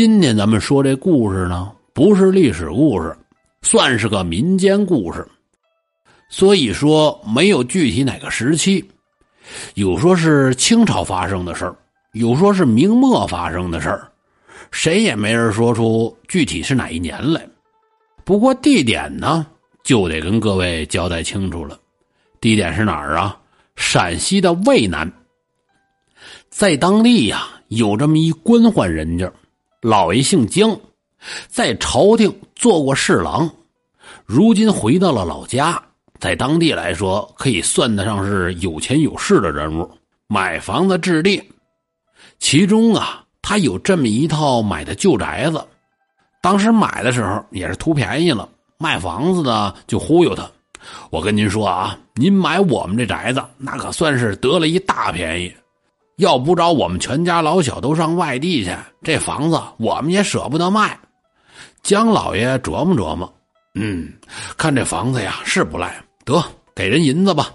今天咱们说这故事呢，不是历史故事，算是个民间故事，所以说没有具体哪个时期，有说是清朝发生的事儿，有说是明末发生的事儿，谁也没人说出具体是哪一年来。不过地点呢，就得跟各位交代清楚了，地点是哪儿啊？陕西的渭南，在当地呀，有这么一官宦人家。老爷姓姜，在朝廷做过侍郎，如今回到了老家，在当地来说可以算得上是有钱有势的人物。买房子置地，其中啊，他有这么一套买的旧宅子。当时买的时候也是图便宜了，卖房子的就忽悠他：“我跟您说啊，您买我们这宅子，那可算是得了一大便宜。”要不着我们全家老小都上外地去，这房子我们也舍不得卖。姜老爷琢磨琢磨，嗯，看这房子呀是不赖，得给人银子吧。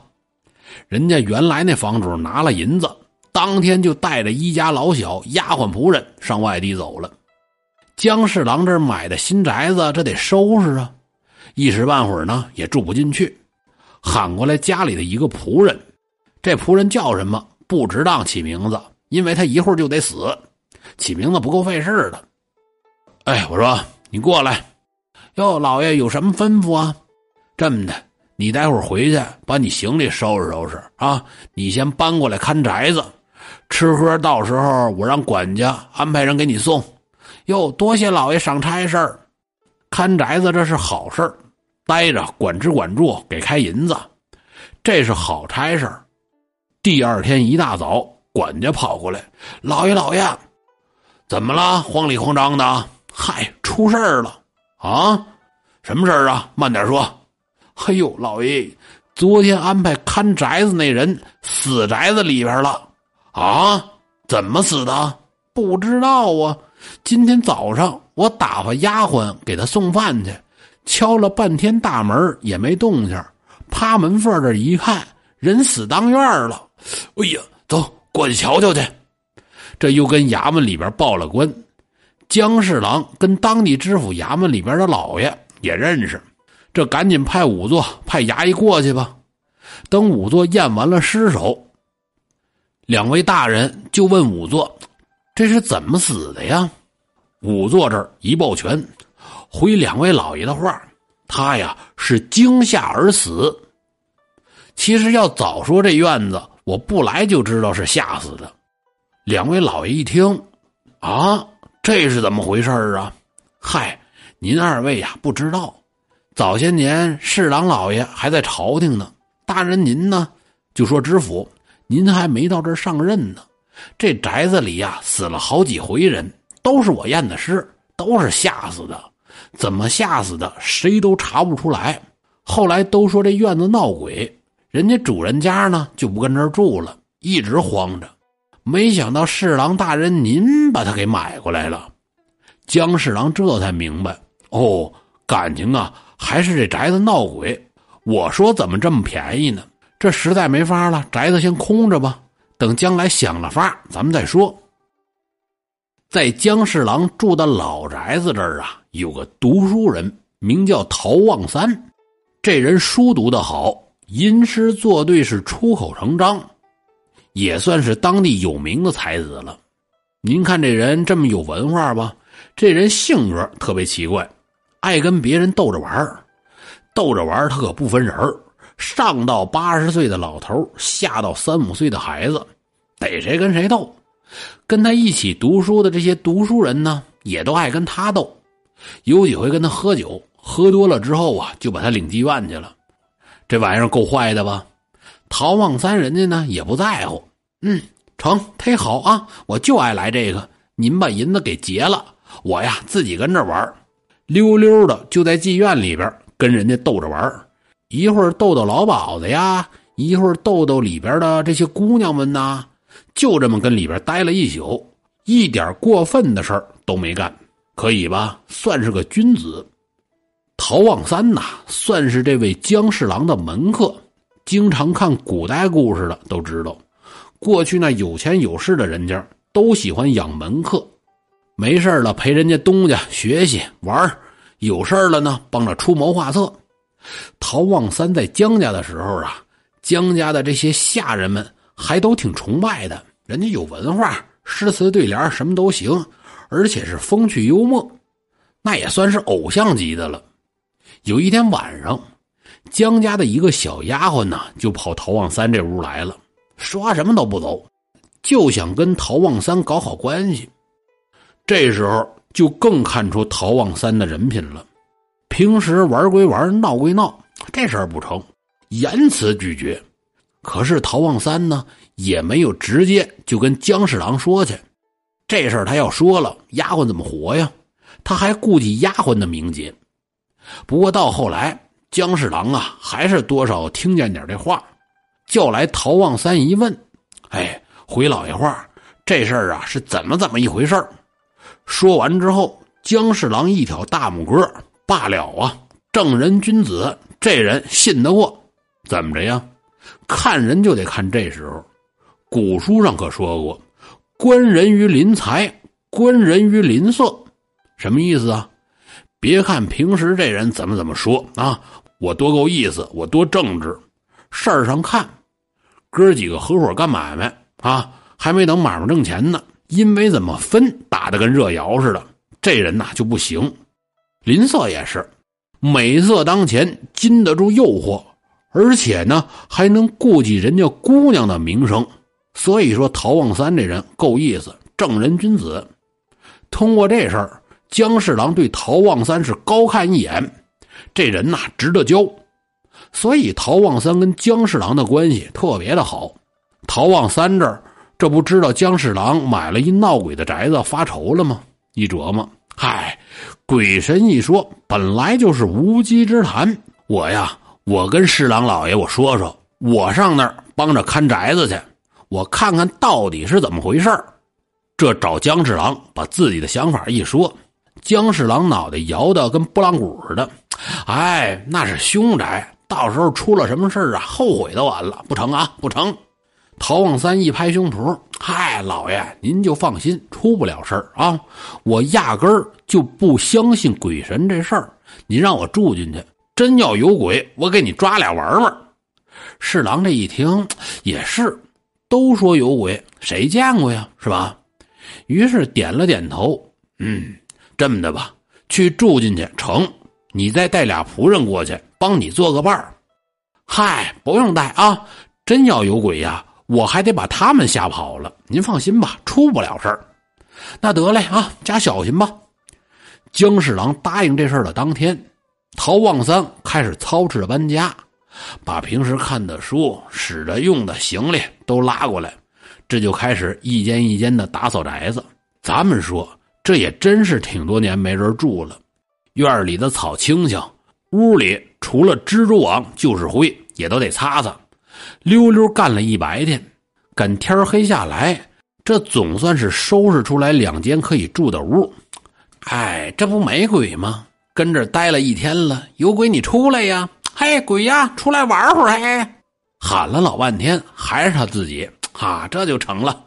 人家原来那房主拿了银子，当天就带着一家老小、丫鬟仆人上外地走了。姜侍郎这买的新宅子，这得收拾啊，一时半会儿呢也住不进去，喊过来家里的一个仆人，这仆人叫什么？不值当起名字，因为他一会儿就得死，起名字不够费事的。哎，我说你过来，哟，老爷有什么吩咐啊？这么的，你待会儿回去把你行李收拾收拾啊，你先搬过来看宅子，吃喝到时候我让管家安排人给你送。哟，多谢老爷赏差事儿，看宅子这是好事儿，待着管吃管住给开银子，这是好差事儿。第二天一大早，管家跑过来：“老爷，老爷，怎么了？慌里慌张的？嗨，出事儿了啊！什么事儿啊？慢点说。嘿呦，老爷，昨天安排看宅子那人死宅子里边了啊？怎么死的？不知道啊。今天早上我打发丫鬟给他送饭去，敲了半天大门也没动静，趴门缝这一看，人死当院了。”哎呀，走过去瞧瞧去。这又跟衙门里边报了官。姜侍郎跟当地知府衙门里边的老爷也认识，这赶紧派仵作派衙役过去吧。等仵作验完了尸首，两位大人就问仵作：“这是怎么死的呀？”仵作这儿一抱拳，回两位老爷的话：“他呀是惊吓而死。其实要早说这院子。”我不来就知道是吓死的。两位老爷一听，啊，这是怎么回事啊？嗨，您二位呀不知道，早些年侍郎老爷还在朝廷呢。大人您呢，就说知府，您还没到这儿上任呢。这宅子里呀死了好几回人，都是我验的尸，都是吓死的。怎么吓死的，谁都查不出来。后来都说这院子闹鬼。人家主人家呢就不跟这儿住了，一直慌着。没想到侍郎大人您把他给买过来了。姜侍郎这才明白，哦，感情啊还是这宅子闹鬼。我说怎么这么便宜呢？这实在没法了，宅子先空着吧，等将来想了法咱们再说。在姜侍郎住的老宅子这儿啊，有个读书人，名叫陶望三，这人书读的好。吟诗作对是出口成章，也算是当地有名的才子了。您看这人这么有文化吧？这人性格特别奇怪，爱跟别人逗着玩逗着玩他可不分人上到八十岁的老头下到三五岁的孩子，逮谁跟谁斗。跟他一起读书的这些读书人呢，也都爱跟他斗。有几回跟他喝酒，喝多了之后啊，就把他领妓院去了。这玩意儿够坏的吧？陶望三人家呢也不在乎，嗯，成，忒好啊！我就爱来这个。您把银子给结了，我呀自己跟这玩溜溜的就在妓院里边跟人家逗着玩一会儿逗逗老鸨子呀，一会儿逗逗里边的这些姑娘们呐，就这么跟里边待了一宿，一点过分的事儿都没干，可以吧？算是个君子。陶望三呐，算是这位姜侍郎的门客。经常看古代故事的都知道，过去那有钱有势的人家都喜欢养门客。没事了陪人家东家学习玩有事了呢帮着出谋划策。陶望三在江家的时候啊，江家的这些下人们还都挺崇拜的，人家有文化，诗词对联什么都行，而且是风趣幽默，那也算是偶像级的了。有一天晚上，江家的一个小丫鬟呢，就跑陶望三这屋来了，说什么都不走，就想跟陶望三搞好关系。这时候就更看出陶望三的人品了。平时玩归玩，闹归闹，这事儿不成，严词拒绝。可是陶望三呢，也没有直接就跟姜侍郎说去。这事儿他要说了，丫鬟怎么活呀？他还顾及丫鬟的名节。不过到后来，姜侍郎啊，还是多少听见点这话，叫来陶望三一问，哎，回老爷话，这事儿啊是怎么怎么一回事说完之后，姜侍郎一挑大拇哥。罢了啊，正人君子，这人信得过。怎么着呀？看人就得看这时候。古书上可说过：“观人于临财，观人于临色。”什么意思啊？别看平时这人怎么怎么说啊，我多够意思，我多正直。事儿上看，哥几个合伙干买卖啊，还没等买卖挣钱呢，因为怎么分打得跟热窑似的，这人呐就不行。林色也是，美色当前，禁得住诱惑，而且呢还能顾及人家姑娘的名声。所以说，陶望三这人够意思，正人君子。通过这事儿，姜侍郎对陶望三是高看一眼，这人呐值得交。所以陶望三跟姜侍郎的关系特别的好。陶望三这儿这不知道姜侍郎买了一闹鬼的宅子发愁了吗？一琢磨。嗨，鬼神一说，本来就是无稽之谈。我呀，我跟侍郎老爷我说说，我上那儿帮着看宅子去，我看看到底是怎么回事这找姜侍郎把自己的想法一说，姜侍郎脑袋摇的跟拨浪鼓似的。哎，那是凶宅，到时候出了什么事啊，后悔都晚了。不成啊，不成。陶望三一拍胸脯：“嗨，老爷，您就放心，出不了事儿啊！我压根儿就不相信鬼神这事儿。你让我住进去，真要有鬼，我给你抓俩玩玩。”侍郎这一听也是，都说有鬼，谁见过呀？是吧？于是点了点头：“嗯，这么的吧，去住进去成。你再带俩仆人过去，帮你做个伴儿。嗨，不用带啊！真要有鬼呀！”我还得把他们吓跑了，您放心吧，出不了事儿。那得嘞啊，加小心吧。姜侍郎答应这事儿的当天，陶望三开始操持着搬家，把平时看的书、使着用的行李都拉过来，这就开始一间一间的打扫宅子。咱们说，这也真是挺多年没人住了。院里的草清香，屋里除了蜘蛛网就是灰，也都得擦擦。溜溜干了一白天，赶天黑下来，这总算是收拾出来两间可以住的屋。哎，这不没鬼吗？跟这待了一天了，有鬼你出来呀！嘿，鬼呀，出来玩会儿！嘿，喊了老半天，还是他自己。哈，这就成了。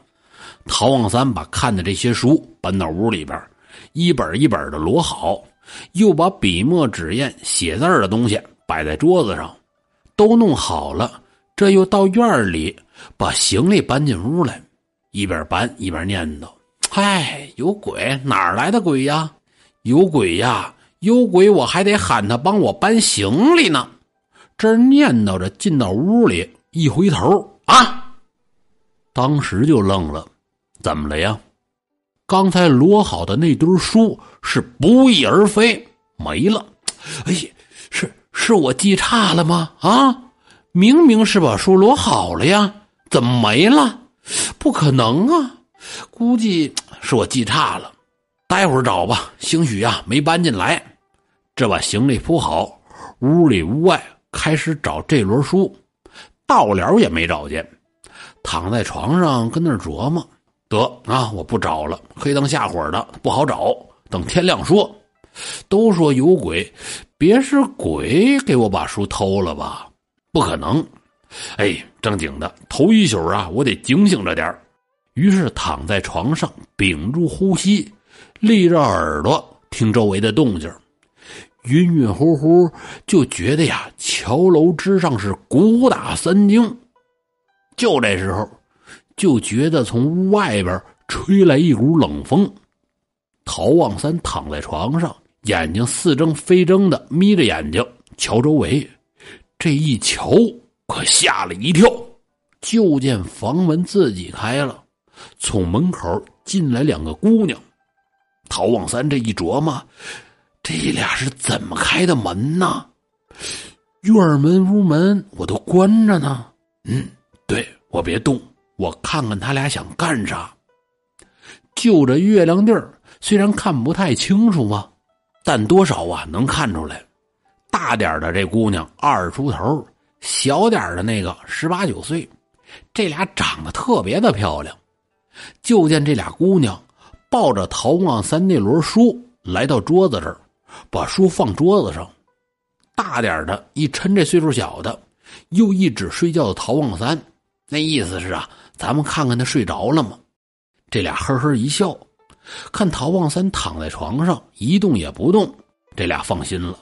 陶望三把看的这些书搬到屋里边，一本一本的摞好，又把笔墨纸砚写字的东西摆在桌子上，都弄好了。这又到院里，把行李搬进屋来，一边搬一边念叨：“嗨，有鬼！哪儿来的鬼呀？有鬼呀！有鬼！我还得喊他帮我搬行李呢。”这念叨着，进到屋里，一回头啊，当时就愣了：“怎么了呀？刚才摞好的那堆书是不翼而飞，没了！哎呀，是是我记差了吗？啊？”明明是把书摞好了呀，怎么没了？不可能啊！估计是我记差了，待会儿找吧。兴许呀，没搬进来。这把行李铺好，屋里屋外开始找这摞书，到了也没找见。躺在床上跟那琢磨：得啊，我不找了，黑灯瞎火的不好找。等天亮说。都说有鬼，别是鬼给我把书偷了吧？不可能！哎，正经的，头一宿啊，我得警醒着点于是躺在床上，屏住呼吸，立着耳朵听周围的动静，晕晕乎乎就觉得呀，桥楼之上是鼓打三惊。就这时候，就觉得从屋外边吹来一股冷风。陶望三躺在床上，眼睛似睁非睁的眯着眼睛瞧周围，这一瞧可吓了一跳，就见房门自己开了，从门口进来两个姑娘。陶望三这一琢磨，这俩是怎么开的门呢？院门、屋门我都关着呢。嗯，对我别动，我看看他俩想干啥。就这月亮地儿。虽然看不太清楚吧，但多少啊能看出来。大点的这姑娘二十出头，小点的那个十八九岁，这俩长得特别的漂亮。就见这俩姑娘抱着陶望三那摞书来到桌子这儿，把书放桌子上。大点的一抻这岁数小的，又一指睡觉的陶望三，那意思是啊，咱们看看他睡着了吗？这俩呵呵一笑。看陶望三躺在床上一动也不动，这俩放心了。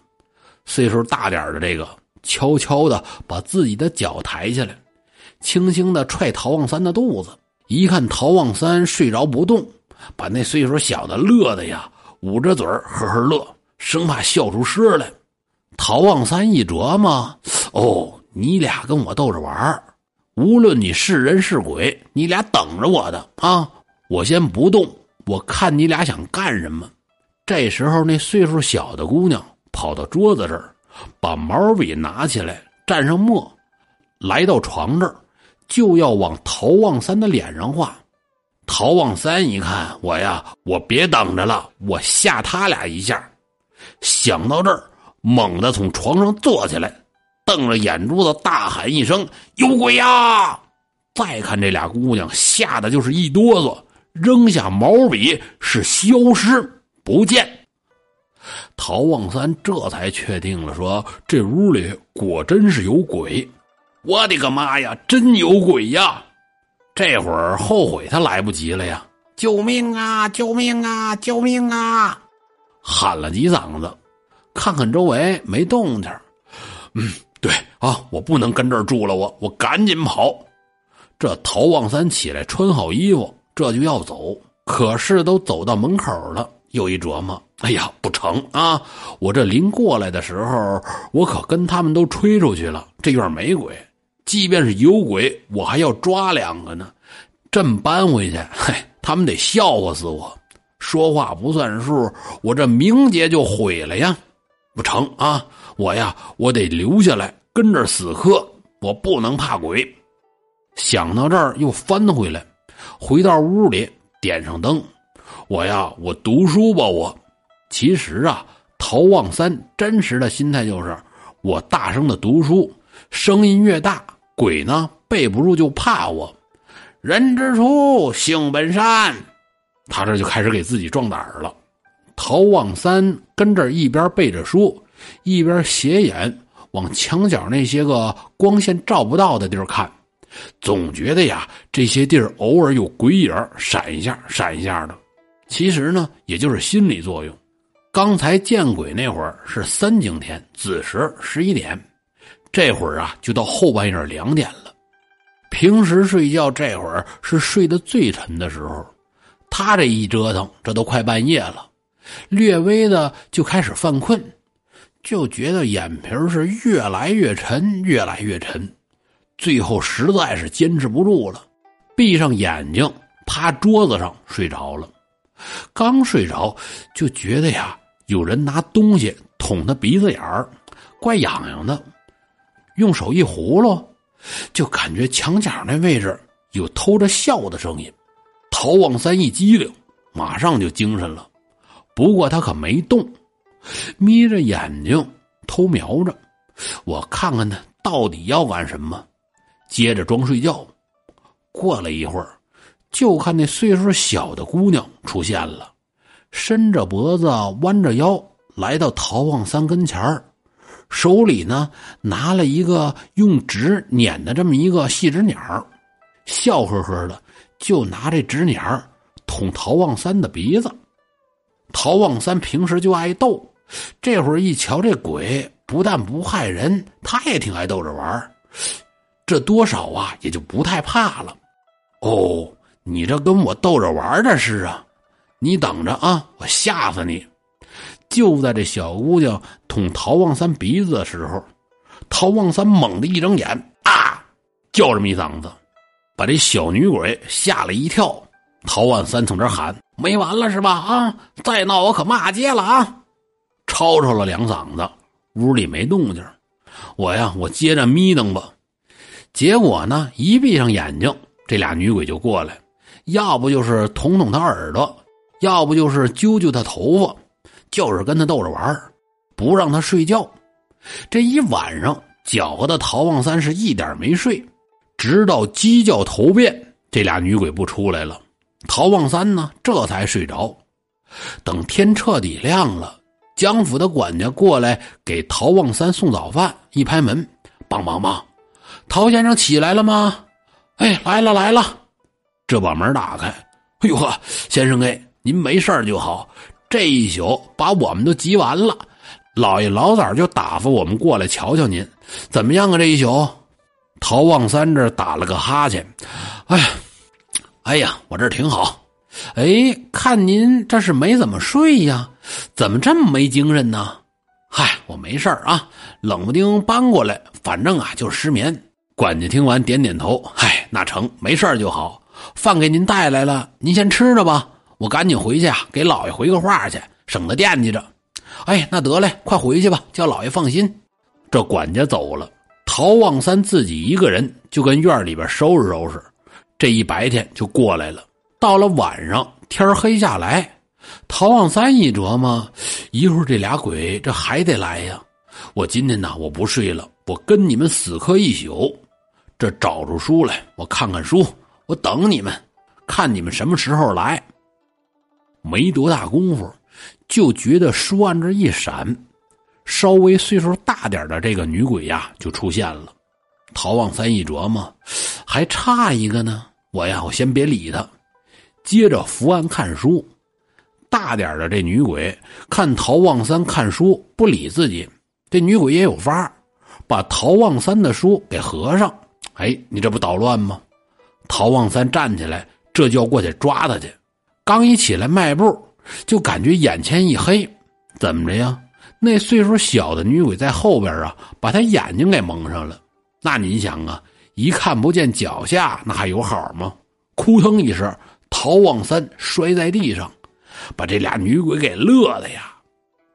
岁数大点的这个悄悄的把自己的脚抬起来，轻轻的踹陶望三的肚子。一看陶望三睡着不动，把那岁数小的乐的呀，捂着嘴呵呵乐，生怕笑出声来。陶望三一琢磨，哦，你俩跟我逗着玩无论你是人是鬼，你俩等着我的啊！我先不动。我看你俩想干什么？这时候，那岁数小的姑娘跑到桌子这儿，把毛笔拿起来，蘸上墨，来到床这儿，就要往陶望三的脸上画。陶望三一看，我呀，我别等着了，我吓他俩一下。想到这儿，猛地从床上坐起来，瞪着眼珠子大喊一声：“有鬼呀！”再看这俩姑娘，吓得就是一哆嗦。扔下毛笔，是消失不见。陶望三这才确定了，说这屋里果真是有鬼。我的个妈呀，真有鬼呀！这会儿后悔他来不及了呀！救命啊！救命啊！救命啊！喊了几嗓子，看看周围没动静。嗯，对啊，我不能跟这儿住了，我我赶紧跑。这陶望三起来，穿好衣服。这就要走，可是都走到门口了，又一琢磨，哎呀，不成啊！我这临过来的时候，我可跟他们都吹出去了，这院没鬼。即便是有鬼，我还要抓两个呢。这么搬回去，嘿，他们得笑话死我。说话不算数，我这名节就毁了呀！不成啊！我呀，我得留下来跟这死磕，我不能怕鬼。想到这儿，又翻回来。回到屋里，点上灯，我呀，我读书吧。我其实啊，陶望三真实的心态就是，我大声的读书，声音越大，鬼呢背不住就怕我。人之初，性本善，他这就开始给自己壮胆了。陶望三跟这一边背着书，一边斜眼往墙角那些个光线照不到的地儿看。总觉得呀，这些地儿偶尔有鬼影闪一下、闪一下的。其实呢，也就是心理作用。刚才见鬼那会儿是三更天，子时十一点，这会儿啊就到后半夜两点了。平时睡觉这会儿是睡得最沉的时候，他这一折腾，这都快半夜了，略微的就开始犯困，就觉得眼皮是越来越沉，越来越沉。最后实在是坚持不住了，闭上眼睛，趴桌子上睡着了。刚睡着，就觉得呀，有人拿东西捅他鼻子眼儿，怪痒痒的。用手一葫芦，就感觉墙角那位置有偷着笑的声音。陶望三一激灵，马上就精神了。不过他可没动，眯着眼睛偷瞄着，我看看他到底要干什么。接着装睡觉，过了一会儿，就看那岁数小的姑娘出现了，伸着脖子，弯着腰，来到陶望三跟前儿，手里呢拿了一个用纸捻的这么一个细纸捻儿，笑呵呵的就拿这纸捻儿捅陶望三的鼻子。陶望三平时就爱逗，这会儿一瞧这鬼不但不害人，他也挺爱逗着玩这多少啊也就不太怕了。哦，你这跟我逗着玩的是啊？你等着啊，我吓死你！就在这小姑娘捅陶望三鼻子的时候，陶望三猛地一睁眼，啊，叫这么一嗓子，把这小女鬼吓了一跳。陶望三从这喊：“没完了是吧？啊，再闹我可骂街了啊！”吵吵了两嗓子，屋里没动静。我呀，我接着眯瞪吧。结果呢，一闭上眼睛，这俩女鬼就过来，要不就是捅捅他耳朵，要不就是揪揪他头发。就是跟他逗着玩不让他睡觉。这一晚上搅和的陶望三是一点没睡，直到鸡叫头遍，这俩女鬼不出来了，陶望三呢这才睡着。等天彻底亮了，江府的管家过来给陶望三送早饭，一拍门，梆梆梆，陶先生起来了吗？哎，来了来了。这把门打开，哎呦呵，先生哎，您没事就好。这一宿把我们都急完了，老爷老早就打发我们过来瞧瞧您，怎么样啊？这一宿，陶望三这打了个哈欠，哎呀，哎呀，我这挺好。哎，看您这是没怎么睡呀？怎么这么没精神呢？嗨，我没事儿啊，冷不丁搬过来，反正啊就是失眠。管家听完点点头，嗨，那成，没事儿就好。饭给您带来了，您先吃着吧。我赶紧回去啊，给老爷回个话去，省得惦记着。哎，那得嘞，快回去吧，叫老爷放心。这管家走了，陶望三自己一个人就跟院里边收拾收拾。这一白天就过来了，到了晚上天黑下来，陶望三一琢磨，一会儿这俩鬼这还得来呀。我今天呢，我不睡了，我跟你们死磕一宿。这找出书来，我看看书，我等你们，看你们什么时候来。没多大功夫，就觉得书案这一闪，稍微岁数大点的这个女鬼呀就出现了。陶望三一琢磨，还差一个呢。我呀，我先别理他，接着伏案看书。大点的这女鬼看陶望三看书不理自己，这女鬼也有法把陶望三的书给合上。哎，你这不捣乱吗？陶望三站起来，这就要过去抓他去。刚一起来迈步，就感觉眼前一黑，怎么着呀？那岁数小的女鬼在后边啊，把他眼睛给蒙上了。那你想啊，一看不见脚下，那还有好吗？扑腾一声，陶望三摔在地上，把这俩女鬼给乐的呀。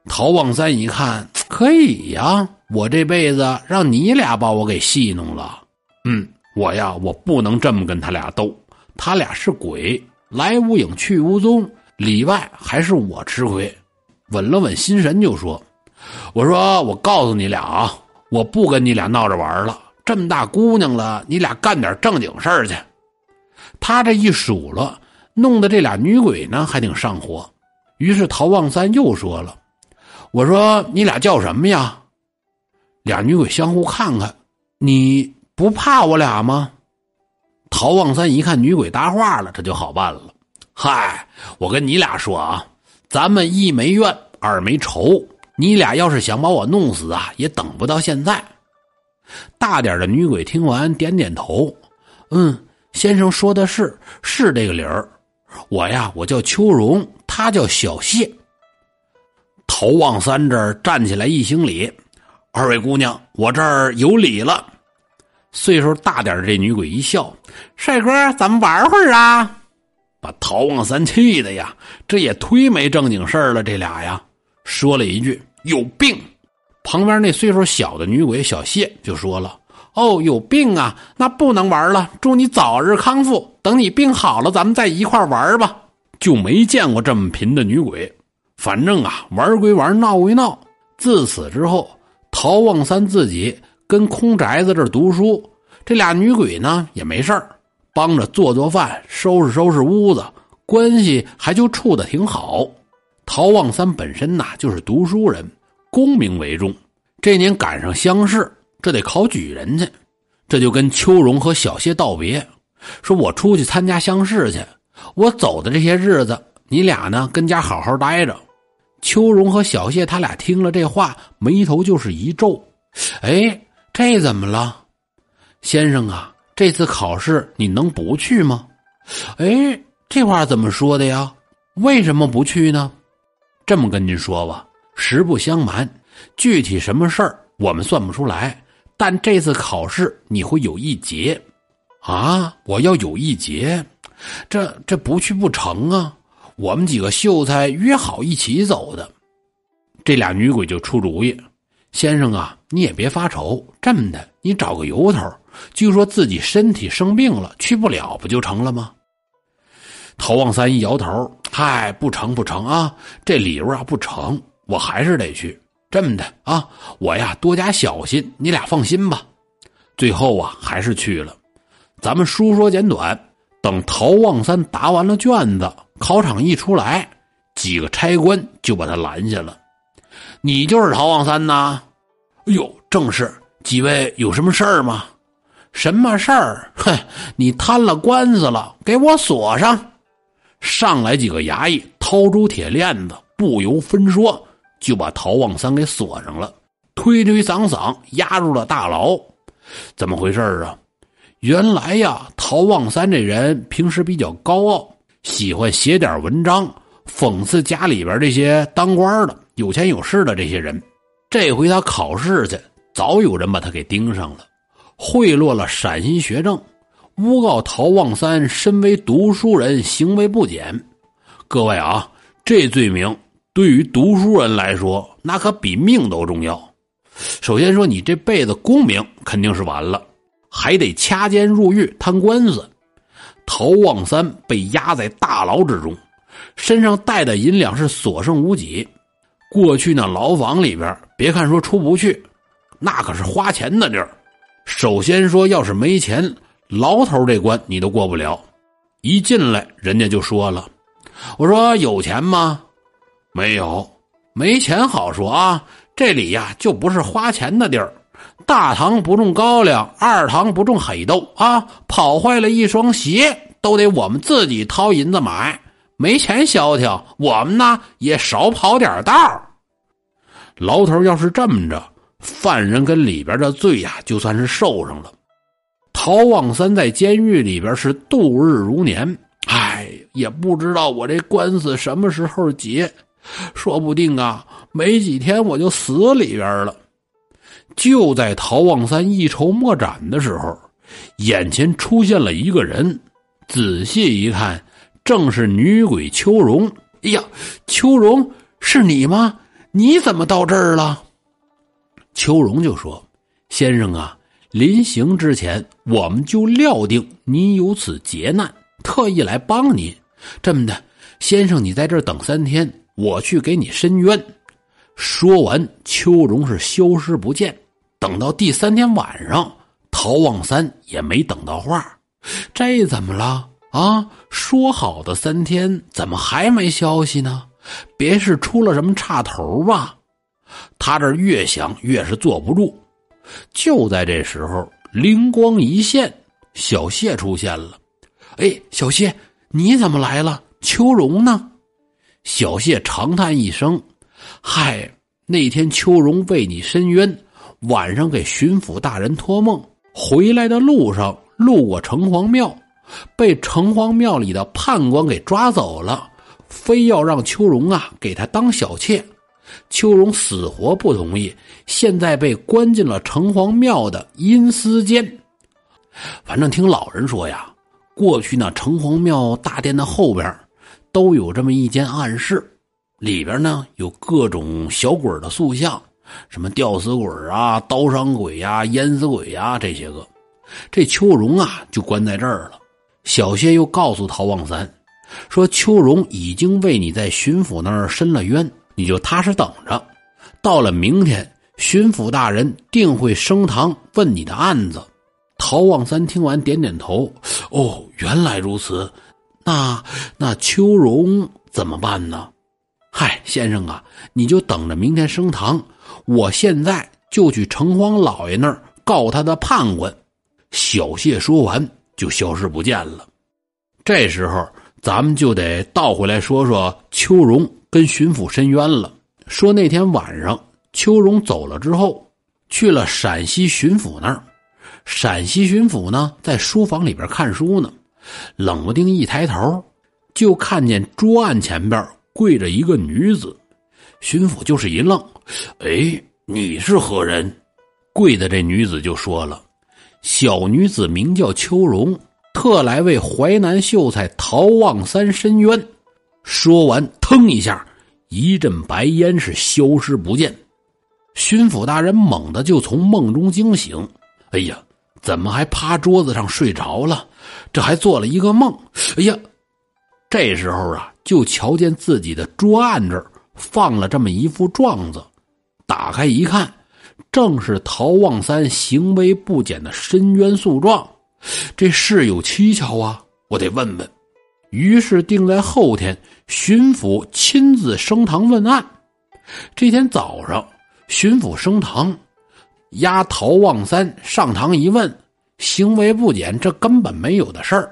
陶望三一看，可以呀，我这辈子让你俩把我给戏弄了。嗯，我呀，我不能这么跟他俩斗，他俩是鬼。来无影去无踪，里外还是我吃亏。稳了稳心神，就说：“我说，我告诉你俩啊，我不跟你俩闹着玩了。这么大姑娘了，你俩干点正经事儿去。”他这一数落，弄得这俩女鬼呢还挺上火。于是陶望三又说了：“我说你俩叫什么呀？”俩女鬼相互看看，你不怕我俩吗？陶望三一看女鬼搭话了，这就好办了。嗨，我跟你俩说啊，咱们一没怨，二没仇。你俩要是想把我弄死啊，也等不到现在。大点的女鬼听完，点点头，嗯，先生说的是，是这个理儿。我呀，我叫秋荣，他叫小谢。陶望三这儿站起来一行礼，二位姑娘，我这儿有礼了。岁数大点的这女鬼一笑：“帅哥，咱们玩会儿啊！”把陶望三气的呀，这也忒没正经事儿了。这俩呀，说了一句：“有病。”旁边那岁数小的女鬼小谢就说了：“哦，有病啊，那不能玩了。祝你早日康复，等你病好了，咱们再一块玩吧。”就没见过这么贫的女鬼。反正啊，玩归玩，闹归闹。自此之后，陶望三自己。跟空宅子这读书，这俩女鬼呢也没事帮着做做饭、收拾收拾屋子，关系还就处的挺好。陶望三本身呐就是读书人，功名为重。这年赶上乡试，这得考举人去，这就跟秋荣和小谢道别，说我出去参加乡试去，我走的这些日子，你俩呢跟家好好待着，秋荣和小谢他俩听了这话，眉头就是一皱。哎，这怎么了，先生啊？这次考试你能不去吗？哎，这话怎么说的呀？为什么不去呢？这么跟您说吧，实不相瞒，具体什么事儿我们算不出来，但这次考试你会有一劫。啊！我要有一劫，这这不去不成啊！我们几个秀才约好一起走的，这俩女鬼就出主意：先生啊，你也别发愁，这么的，你找个由头，就说自己身体生病了，去不了，不就成了吗？陶望三一摇头：“嗨，不成不成啊！这理由啊不成，我还是得去。这么的啊，我呀多加小心，你俩放心吧。”最后啊，还是去了。咱们书说简短，等陶望三答完了卷子，考场一出来，几个差官就把他拦下了。你就是陶望三呐？哎呦，正是。几位有什么事儿吗？什么事儿？哼，你摊了官司了，给我锁上。上来几个衙役，掏出铁链子，不由分说就把陶望三给锁上了，推推搡搡押入了大牢。怎么回事啊？原来呀，陶望三这人平时比较高傲，喜欢写点文章讽刺家里边这些当官的、有钱有势的这些人。这回他考试去，早有人把他给盯上了，贿赂了陕西学政，诬告陶望三身为读书人，行为不检。各位啊，这罪名对于读书人来说，那可比命都重要。首先说，你这辈子功名肯定是完了。还得掐尖入狱摊官司，陶望三被压在大牢之中，身上带的银两是所剩无几。过去那牢房里边，别看说出不去，那可是花钱的地儿。首先说，要是没钱，牢头这关你都过不了。一进来，人家就说了：“我说有钱吗？没有，没钱好说啊。这里呀，就不是花钱的地儿。”大堂不种高粱，二堂不种黑豆啊！跑坏了一双鞋，都得我们自己掏银子买。没钱消停，我们呢也少跑点道。牢头要是这么着，犯人跟里边的罪呀，就算是受上了。陶望三在监狱里边是度日如年，哎，也不知道我这官司什么时候结，说不定啊，没几天我就死里边了。就在陶望三一筹莫展的时候，眼前出现了一个人。仔细一看，正是女鬼秋荣。哎呀，秋荣，是你吗？你怎么到这儿了？秋荣就说：“先生啊，临行之前，我们就料定你有此劫难，特意来帮您。这么的，先生，你在这儿等三天，我去给你伸冤。”说完，秋荣是消失不见。等到第三天晚上，陶望三也没等到话，这怎么了啊？说好的三天，怎么还没消息呢？别是出了什么岔头吧？他这越想越是坐不住。就在这时候，灵光一现，小谢出现了。哎，小谢，你怎么来了？秋荣呢？小谢长叹一声：“嗨，那天秋荣为你伸冤。”晚上给巡抚大人托梦，回来的路上路过城隍庙，被城隍庙里的判官给抓走了，非要让秋荣啊给他当小妾，秋荣死活不同意，现在被关进了城隍庙的阴司间。反正听老人说呀，过去那城隍庙大殿的后边，都有这么一间暗室，里边呢有各种小鬼的塑像。什么吊死鬼啊、刀伤鬼呀、淹死鬼呀，这些个，这秋荣啊就关在这儿了。小谢又告诉陶望三，说秋荣已经为你在巡抚那儿申了冤，你就踏实等着。到了明天，巡抚大人定会升堂问你的案子。陶望三听完点点头，哦，原来如此。那那秋荣怎么办呢？嗨，先生啊，你就等着明天升堂。我现在就去城隍老爷那儿告他的判官。小谢说完就消失不见了。这时候咱们就得倒回来说说秋荣跟巡抚申冤了，说那天晚上秋荣走了之后，去了陕西巡抚那儿。陕西巡抚呢，在书房里边看书呢，冷不丁一抬头，就看见桌案前边跪着一个女子。巡抚就是一愣：“哎，你是何人？”跪的这女子就说了：“小女子名叫秋荣，特来为淮南秀才陶望三申冤。”说完，腾一下，一阵白烟是消失不见。巡抚大人猛地就从梦中惊醒：“哎呀，怎么还趴桌子上睡着了？这还做了一个梦？”哎呀，这时候啊，就瞧见自己的桌案这儿放了这么一副状子，打开一看。正是陶望三行为不检的申冤诉状，这事有蹊跷啊！我得问问。于是定在后天，巡抚亲自升堂问案。这天早上，巡抚升堂，押陶望三上堂一问，行为不检，这根本没有的事儿。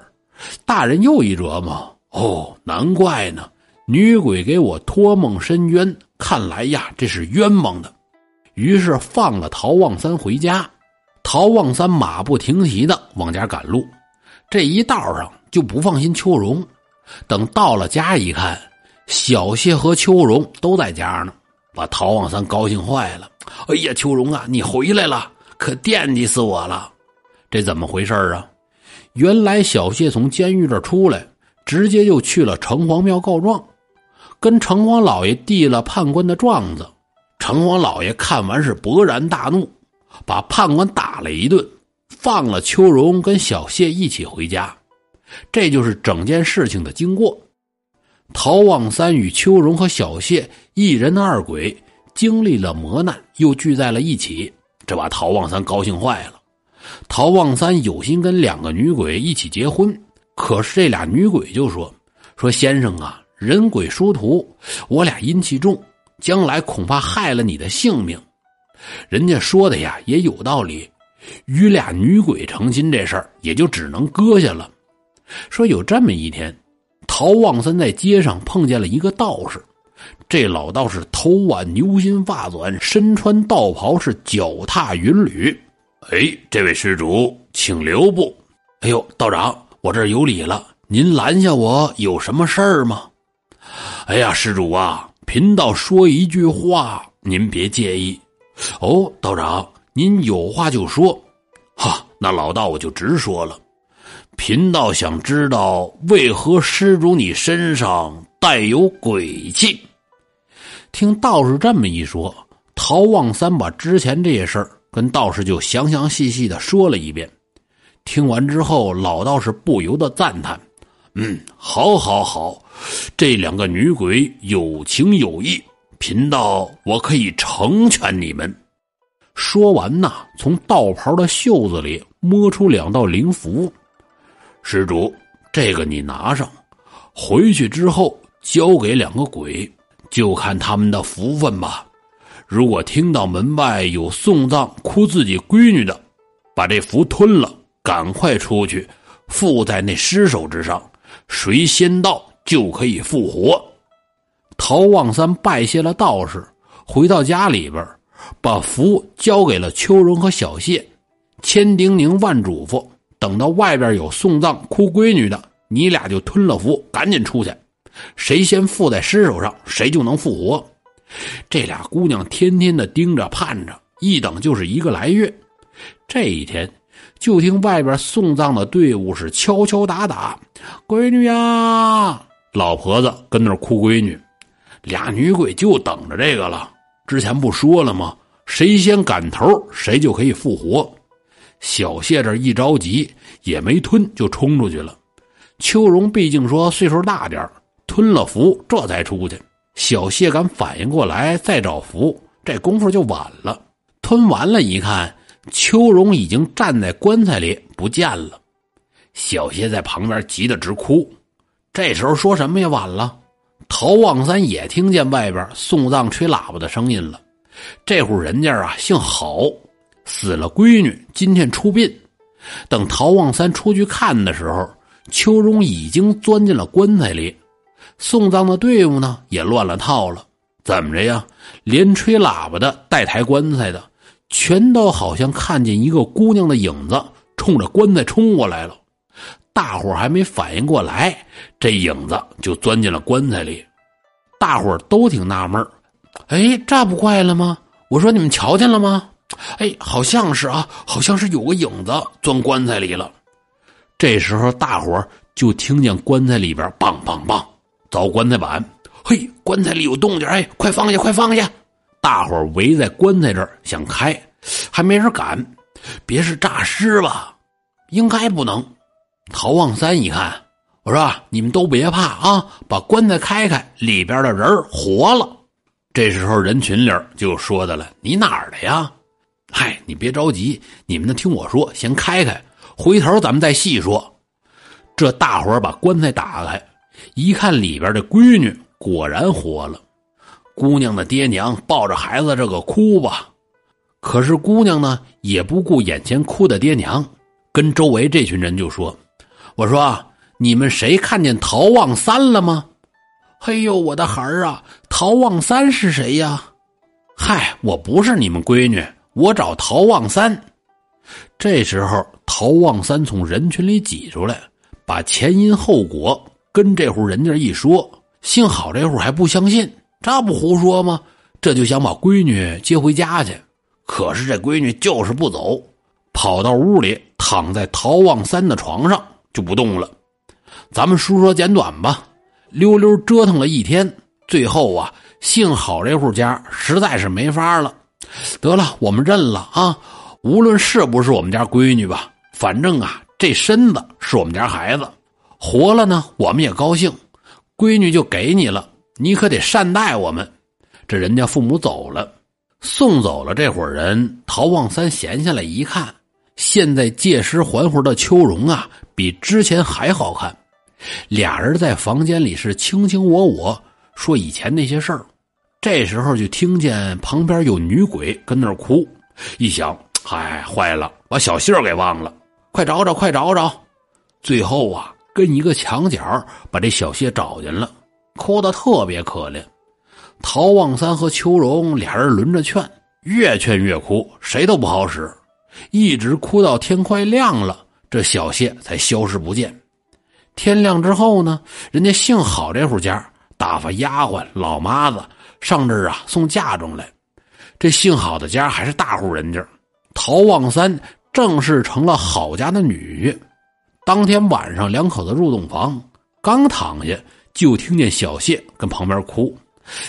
大人又一琢磨，哦，难怪呢，女鬼给我托梦申冤，看来呀，这是冤枉的。于是放了陶望三回家，陶望三马不停蹄的往家赶路。这一道上就不放心秋荣，等到了家一看，小谢和秋荣都在家呢，把陶望三高兴坏了。哎呀，秋荣啊，你回来了，可惦记死我了。这怎么回事啊？原来小谢从监狱这出来，直接就去了城隍庙告状，跟城隍老爷递了判官的状子。城隍老爷看完是勃然大怒，把判官打了一顿，放了秋荣跟小谢一起回家。这就是整件事情的经过。陶望三与秋荣和小谢一人二鬼经历了磨难，又聚在了一起，这把陶望三高兴坏了。陶望三有心跟两个女鬼一起结婚，可是这俩女鬼就说：“说先生啊，人鬼殊途，我俩阴气重。”将来恐怕害了你的性命，人家说的呀也有道理，与俩女鬼成亲这事儿也就只能搁下了。说有这么一天，陶望三在街上碰见了一个道士，这老道士头挽牛心发纂，身穿道袍，是脚踏云履。哎，这位施主，请留步。哎呦，道长，我这有礼了，您拦下我有什么事儿吗？哎呀，施主啊。贫道说一句话，您别介意。哦，道长，您有话就说。哈，那老道我就直说了。贫道想知道，为何施主你身上带有鬼气？听道士这么一说，陶望三把之前这些事儿跟道士就详详细细的说了一遍。听完之后，老道士不由得赞叹。嗯，好，好，好，这两个女鬼有情有义，贫道我可以成全你们。说完呐，从道袍的袖子里摸出两道灵符，施主，这个你拿上，回去之后交给两个鬼，就看他们的福分吧。如果听到门外有送葬哭自己闺女的，把这符吞了，赶快出去，附在那尸首之上。谁先到就可以复活。陶望三拜谢了道士，回到家里边，把符交给了秋荣和小谢，千叮咛万嘱咐：等到外边有送葬哭闺女的，你俩就吞了符，赶紧出去。谁先附在尸首上，谁就能复活。这俩姑娘天天的盯着盼着，一等就是一个来月。这一天。就听外边送葬的队伍是敲敲打打，闺女呀，老婆子跟那哭闺女，俩女鬼就等着这个了。之前不说了吗？谁先赶头，谁就可以复活。小谢这一着急，也没吞，就冲出去了。秋荣毕竟说岁数大点吞了符，这才出去。小谢敢反应过来再找符，这功夫就晚了。吞完了，一看。秋荣已经站在棺材里不见了，小谢在旁边急得直哭。这时候说什么也晚了。陶望三也听见外边送葬吹喇叭的声音了。这户人家啊姓郝，死了闺女，今天出殡。等陶望三出去看的时候，秋荣已经钻进了棺材里。送葬的队伍呢也乱了套了。怎么着呀？连吹喇叭的、带抬棺材的，全都好像看见一个姑娘的影子冲着棺材冲过来了。大伙还没反应过来，这影子就钻进了棺材里。大伙都挺纳闷哎，这不怪了吗？我说你们瞧见了吗？哎，好像是啊，好像是有个影子钻棺材里了。这时候，大伙就听见棺材里边“梆梆梆”凿棺材板。嘿，棺材里有动静！哎，快放下，快放下！大伙围在棺材这儿想开，还没人敢。别是诈尸吧？应该不能。陶望三一看，我说：“你们都别怕啊，把棺材开开，里边的人活了。”这时候，人群里就说的了：“你哪儿的呀？”嗨，你别着急，你们呢听我说，先开开，回头咱们再细说。这大伙把棺材打开，一看里边的闺女果然活了。姑娘的爹娘抱着孩子这个哭吧，可是姑娘呢也不顾眼前哭的爹娘，跟周围这群人就说：“我说你们谁看见陶望三了吗？”“嘿呦，我的孩儿啊，陶望三是谁呀？”“嗨，我不是你们闺女。”我找陶望三，这时候陶望三从人群里挤出来，把前因后果跟这户人家一说。幸好这户还不相信，这不胡说吗？这就想把闺女接回家去。可是这闺女就是不走，跑到屋里躺在陶望三的床上就不动了。咱们说说简短吧，溜溜折腾了一天，最后啊，幸好这户家实在是没法了。得了，我们认了啊！无论是不是我们家闺女吧，反正啊，这身子是我们家孩子，活了呢，我们也高兴。闺女就给你了，你可得善待我们。这人家父母走了，送走了这伙人。陶望三闲下来一看，现在借尸还魂的秋荣啊，比之前还好看。俩人在房间里是卿卿我我，说以前那些事儿。这时候就听见旁边有女鬼跟那儿哭，一想，嗨，坏了，把小信儿给忘了，快找找，快找找！最后啊，跟一个墙角把这小谢找见了，哭得特别可怜。陶望三和秋荣俩人轮着劝，越劝越哭，谁都不好使，一直哭到天快亮了，这小谢才消失不见。天亮之后呢，人家幸好这户家打发丫鬟老妈子。上这儿啊送嫁妆来，这幸好的家还是大户人家，陶望三正式成了郝家的女婿。当天晚上，两口子入洞房，刚躺下就听见小谢跟旁边哭，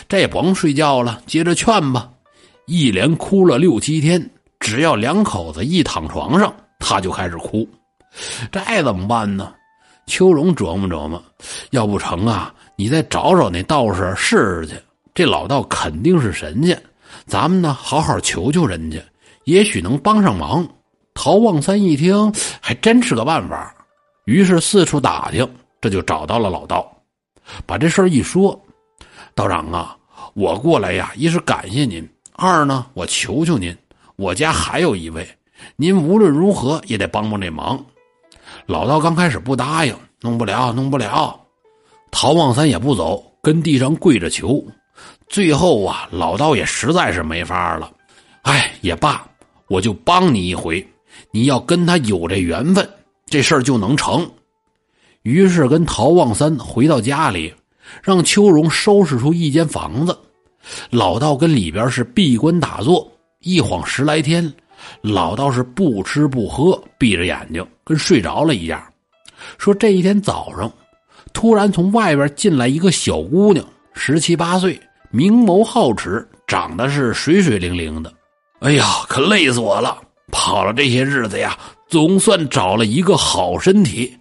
这也甭睡觉了，接着劝吧，一连哭了六七天。只要两口子一躺床上，他就开始哭，这怎么办呢？秋荣琢磨琢磨，要不成啊，你再找找那道士试试去。这老道肯定是神仙，咱们呢好好求求人家，也许能帮上忙。陶望三一听，还真是个办法，于是四处打听，这就找到了老道，把这事儿一说：“道长啊，我过来呀，一是感谢您，二呢，我求求您，我家还有一位，您无论如何也得帮帮这忙。”老道刚开始不答应，弄不了，弄不了。陶望三也不走，跟地上跪着求。最后啊，老道也实在是没法了，哎，也罢，我就帮你一回。你要跟他有这缘分，这事儿就能成。于是跟陶望三回到家里，让秋荣收拾出一间房子。老道跟里边是闭关打坐，一晃十来天，老道是不吃不喝，闭着眼睛跟睡着了一样。说这一天早上，突然从外边进来一个小姑娘，十七八岁。明眸皓齿，长得是水水灵灵的。哎呀，可累死我了！跑了这些日子呀，总算找了一个好身体。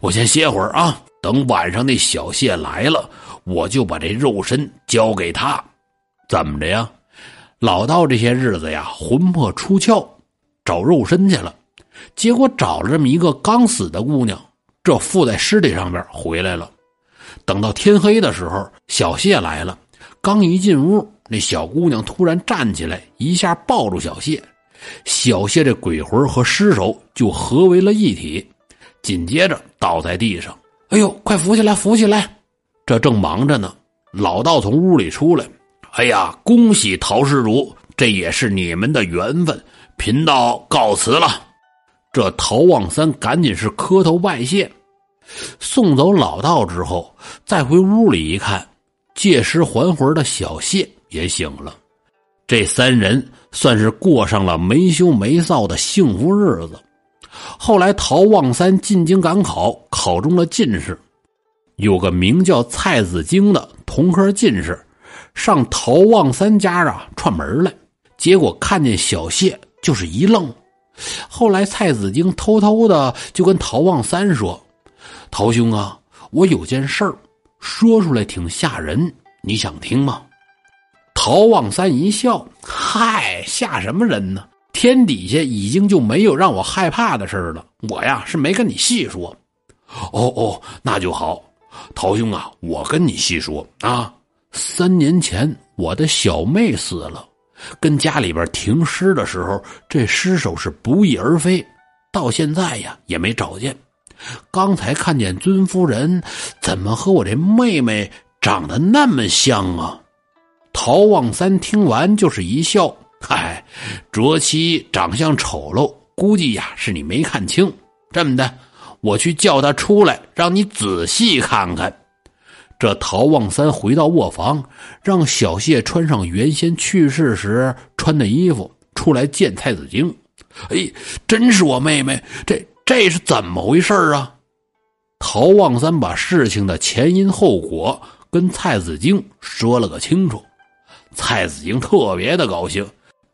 我先歇会儿啊，等晚上那小谢来了，我就把这肉身交给他。怎么着呀？老道这些日子呀，魂魄出窍，找肉身去了。结果找了这么一个刚死的姑娘，这附在尸体上边回来了。等到天黑的时候，小谢来了。刚一进屋，那小姑娘突然站起来，一下抱住小谢，小谢这鬼魂和尸首就合为了一体，紧接着倒在地上。哎呦，快扶起来，扶起来！这正忙着呢，老道从屋里出来，哎呀，恭喜陶施主，这也是你们的缘分，贫道告辞了。这陶望三赶紧是磕头拜谢，送走老道之后，再回屋里一看，借尸还魂的小谢也醒了。这三人算是过上了没羞没臊的幸福日子。后来，陶望三进京赶考，考中了进士。有个名叫蔡子京的同科进士，上陶望三家啊串门来，结果看见小谢就是一愣。后来，蔡子京偷偷的就跟陶望三说：“陶兄啊，我有件事儿，说出来挺吓人，你想听吗？”陶望三一笑：“嗨，吓什么人呢？天底下已经就没有让我害怕的事了。我呀是没跟你细说。哦哦，那就好。陶兄啊，我跟你细说啊。三年前我的小妹死了，跟家里边停尸的时候，这尸首是不翼而飞，到现在呀也没找见。刚才看见尊夫人，怎么和我这妹妹长得那么像啊？”陶望三听完就是一笑：“嗨，卓妻长相丑陋，估计呀是你没看清。这么的，我去叫她出来，让你仔细看看。”这陶望三回到卧房，让小谢穿上原先去世时穿的衣服，出来见蔡子京。哎，真是我妹妹，这这是怎么回事啊？陶望三把事情的前因后果跟蔡子京说了个清楚。蔡子京特别的高兴，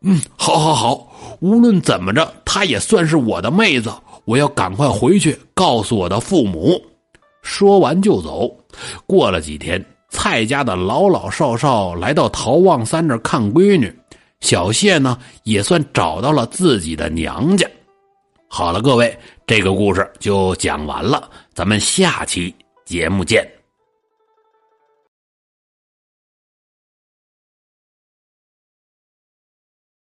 嗯，好，好，好，无论怎么着，她也算是我的妹子，我要赶快回去告诉我的父母。说完就走。过了几天，蔡家的老老少少来到陶望三这看闺女，小谢呢也算找到了自己的娘家。好了，各位，这个故事就讲完了，咱们下期节目见。